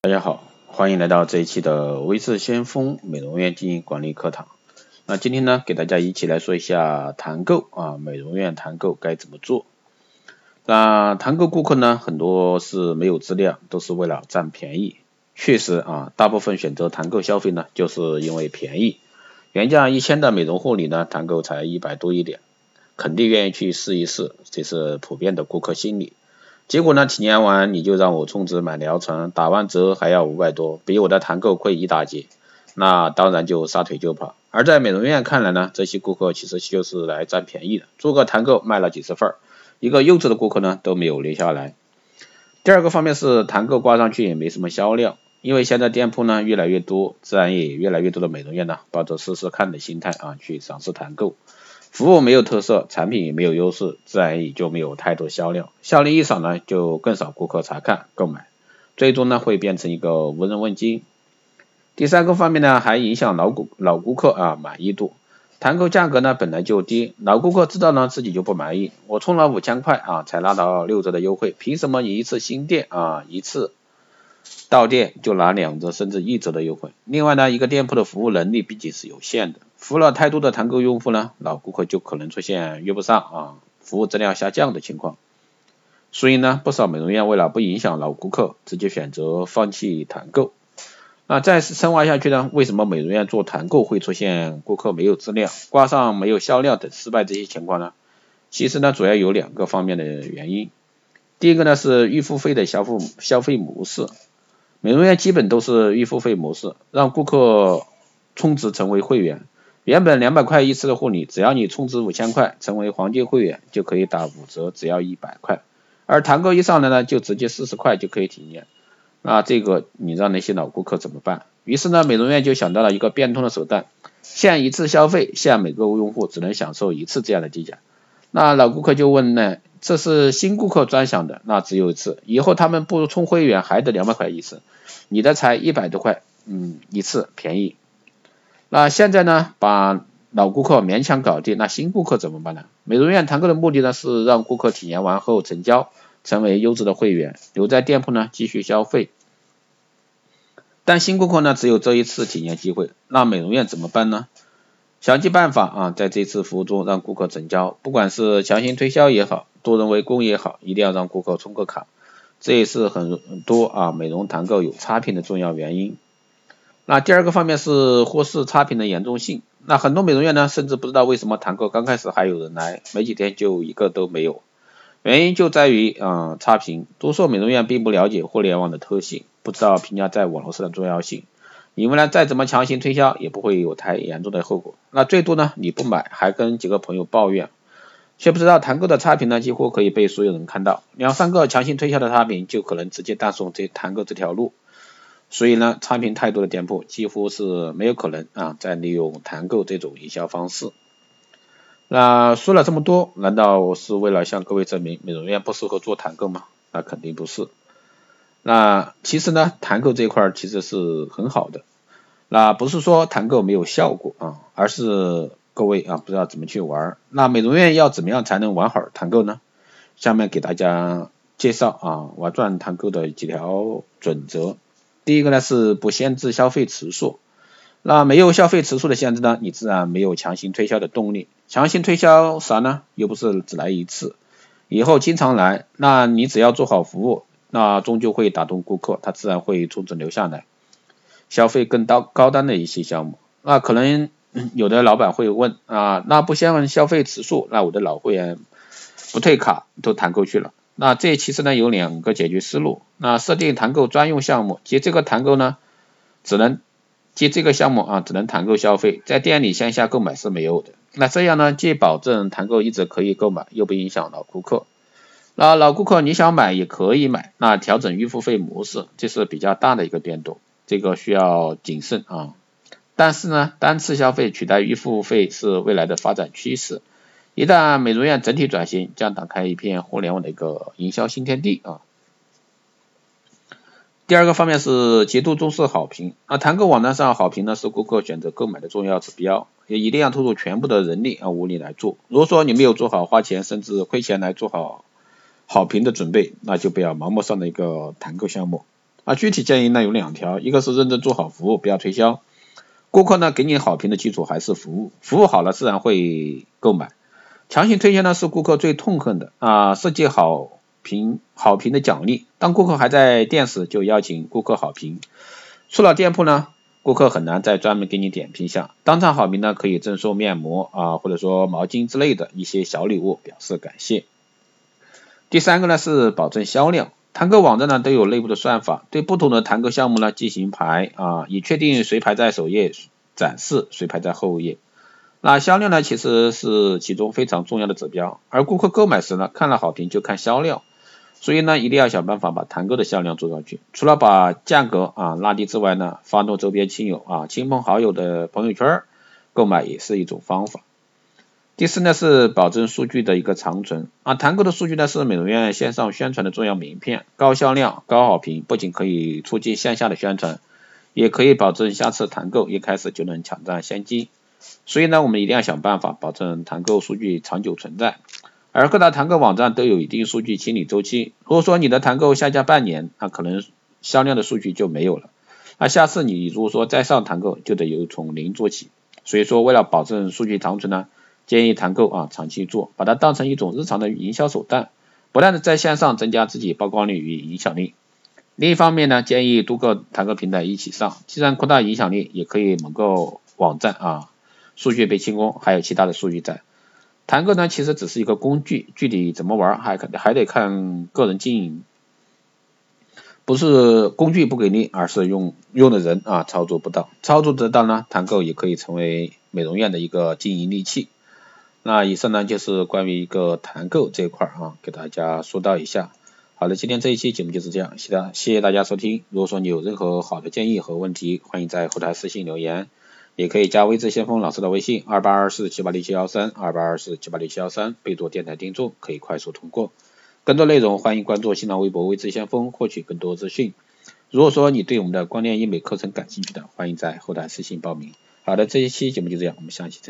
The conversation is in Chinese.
大家好，欢迎来到这一期的微智先锋美容院经营管理课堂。那今天呢，给大家一起来说一下团购啊，美容院团购该怎么做？那团购顾客呢，很多是没有质量，都是为了占便宜。确实啊，大部分选择团购消费呢，就是因为便宜。原价一千的美容护理呢，团购才一百多一点，肯定愿意去试一试，这是普遍的顾客心理。结果呢，体验完你就让我充值买疗程，打完折还要五百多，比我的团购贵一大截，那当然就撒腿就跑。而在美容院看来呢，这些顾客其实就是来占便宜的，做个团购卖了几十份，一个优质的顾客呢都没有留下来。第二个方面是团购挂上去也没什么销量，因为现在店铺呢越来越多，自然也越来越多的美容院呢抱着试试看的心态啊去尝试团购。服务没有特色，产品也没有优势，自然也就没有太多销量。销量一少呢，就更少顾客查看购买，最终呢会变成一个无人问津。第三个方面呢，还影响老顾老顾客啊满意度。团购价格呢本来就低，老顾客知道呢自己就不满意。我充了五千块啊才拿到六折的优惠，凭什么你一次新店啊一次到店就拿两折甚至一折的优惠？另外呢，一个店铺的服务能力毕竟是有限的。服了太多的团购用户呢，老顾客就可能出现约不上啊，服务质量下降的情况。所以呢，不少美容院为了不影响老顾客，直接选择放弃团购。那再深挖下去呢，为什么美容院做团购会出现顾客没有质量、挂上没有销量等失败这些情况呢？其实呢，主要有两个方面的原因。第一个呢是预付费的消费消费模式，美容院基本都是预付费模式，让顾客充值成为会员。原本两百块一次的护理，只要你充值五千块，成为黄金会员就可以打五折，只要一百块。而团购一上来呢，就直接四十块就可以体验。那这个你让那些老顾客怎么办？于是呢，美容院就想到了一个变通的手段，限一次消费，限每个用户只能享受一次这样的低价。那老顾客就问呢，这是新顾客专享的，那只有一次，以后他们不充会员还得两百块一次，你的才一百多块，嗯，一次便宜。那现在呢，把老顾客勉强搞定，那新顾客怎么办呢？美容院团购的目的呢，是让顾客体验完后成交，成为优质的会员，留在店铺呢继续消费。但新顾客呢，只有这一次体验机会，那美容院怎么办呢？想尽办法啊，在这次服务中让顾客成交，不管是强行推销也好，多人围攻也好，一定要让顾客充个卡，这也是很多啊美容团购有差评的重要原因。那第二个方面是忽视差评的严重性。那很多美容院呢，甚至不知道为什么团购刚开始还有人来，没几天就一个都没有。原因就在于啊差评。多数美容院并不了解互联网的特性，不知道评价在网络上的重要性。你们呢再怎么强行推销，也不会有太严重的后果。那最多呢你不买，还跟几个朋友抱怨，却不知道团购的差评呢几乎可以被所有人看到。两三个强行推销的差评，就可能直接断送这团购这条路。所以呢，差评太多的店铺几乎是没有可能啊再利用团购这种营销方式。那说了这么多，难道是为了向各位证明美容院不适合做团购吗？那肯定不是。那其实呢，团购这一块其实是很好的。那不是说团购没有效果啊，而是各位啊不知道怎么去玩。那美容院要怎么样才能玩好团购呢？下面给大家介绍啊玩转团购的几条准则。第一个呢是不限制消费次数，那没有消费次数的限制呢，你自然没有强行推销的动力。强行推销啥呢？又不是只来一次，以后经常来，那你只要做好服务，那终究会打动顾客，他自然会充值留下来，消费更高高端的一些项目。那可能有的老板会问啊，那不限消费次数，那我的老会员不退卡都团购去了。那这其实呢有两个解决思路，那设定团购专用项目，接这个团购呢，只能接这个项目啊，只能团购消费，在店里线下购买是没有的。那这样呢，既保证团购一直可以购买，又不影响老顾客。那老顾客你想买也可以买，那调整预付费模式，这是比较大的一个变动，这个需要谨慎啊。但是呢，单次消费取代预付费是未来的发展趋势。一旦美容院整体转型，将打开一片互联网的一个营销新天地啊。第二个方面是极度重视好评啊，团购网站上好评呢是顾客选择购买的重要指标，也一定要投入全部的人力啊物力来做。如果说你没有做好花钱甚至亏钱来做好好评的准备，那就不要盲目上的一个团购项目啊，具体建议呢有两条，一个是认真做好服务，不要推销。顾客呢给你好评的基础还是服务，服务好了自然会购买。强行推荐呢是顾客最痛恨的啊，设计好评好评的奖励，当顾客还在店时就邀请顾客好评，出了店铺呢，顾客很难再专门给你点评下，当场好评呢可以赠送面膜啊或者说毛巾之类的一些小礼物表示感谢。第三个呢是保证销量。团购网站呢都有内部的算法，对不同的团购项目呢进行排啊，以确定谁排在首页展示，谁排在后页。那销量呢其实是其中非常重要的指标，而顾客购买时呢看了好评就看销量，所以呢一定要想办法把团购的销量做上去。除了把价格啊拉低之外呢，发动周边亲友啊亲朋好友的朋友圈购买也是一种方法。第四呢是保证数据的一个长存啊，团购的数据呢是美容院线上宣传的重要名片，高销量、高好评，不仅可以促进线下的宣传，也可以保证下次团购一开始就能抢占先机。所以呢，我们一定要想办法保证团购数据长久存在。而各大团购网站都有一定数据清理周期，如果说你的团购下架半年，那可能销量的数据就没有了，那下次你如果说再上团购，就得由从零做起。所以说，为了保证数据长存呢。建议团购啊长期做，把它当成一种日常的营销手段，不断的在线上增加自己曝光率与影响力。另一方面呢，建议多个团购平台一起上，既然扩大影响力，也可以某个网站啊数据被清空，还有其他的数据在。团购呢其实只是一个工具，具体怎么玩还还得看个人经营，不是工具不给力，而是用用的人啊操作不当，操作得当呢，团购也可以成为美容院的一个经营利器。那以上呢就是关于一个团购这一块啊，给大家说到一下。好的，今天这一期节目就是这样，谢谢谢谢大家收听。如果说你有任何好的建议和问题，欢迎在后台私信留言，也可以加微智先锋老师的微信二八二四七八六七幺三二八二四七八六七幺三，备注电台听众，可以快速通过。更多内容欢迎关注新浪微博微智先锋，获取更多资讯。如果说你对我们的光电医美课程感兴趣的，欢迎在后台私信报名。好的，这一期节目就这样，我们下期再。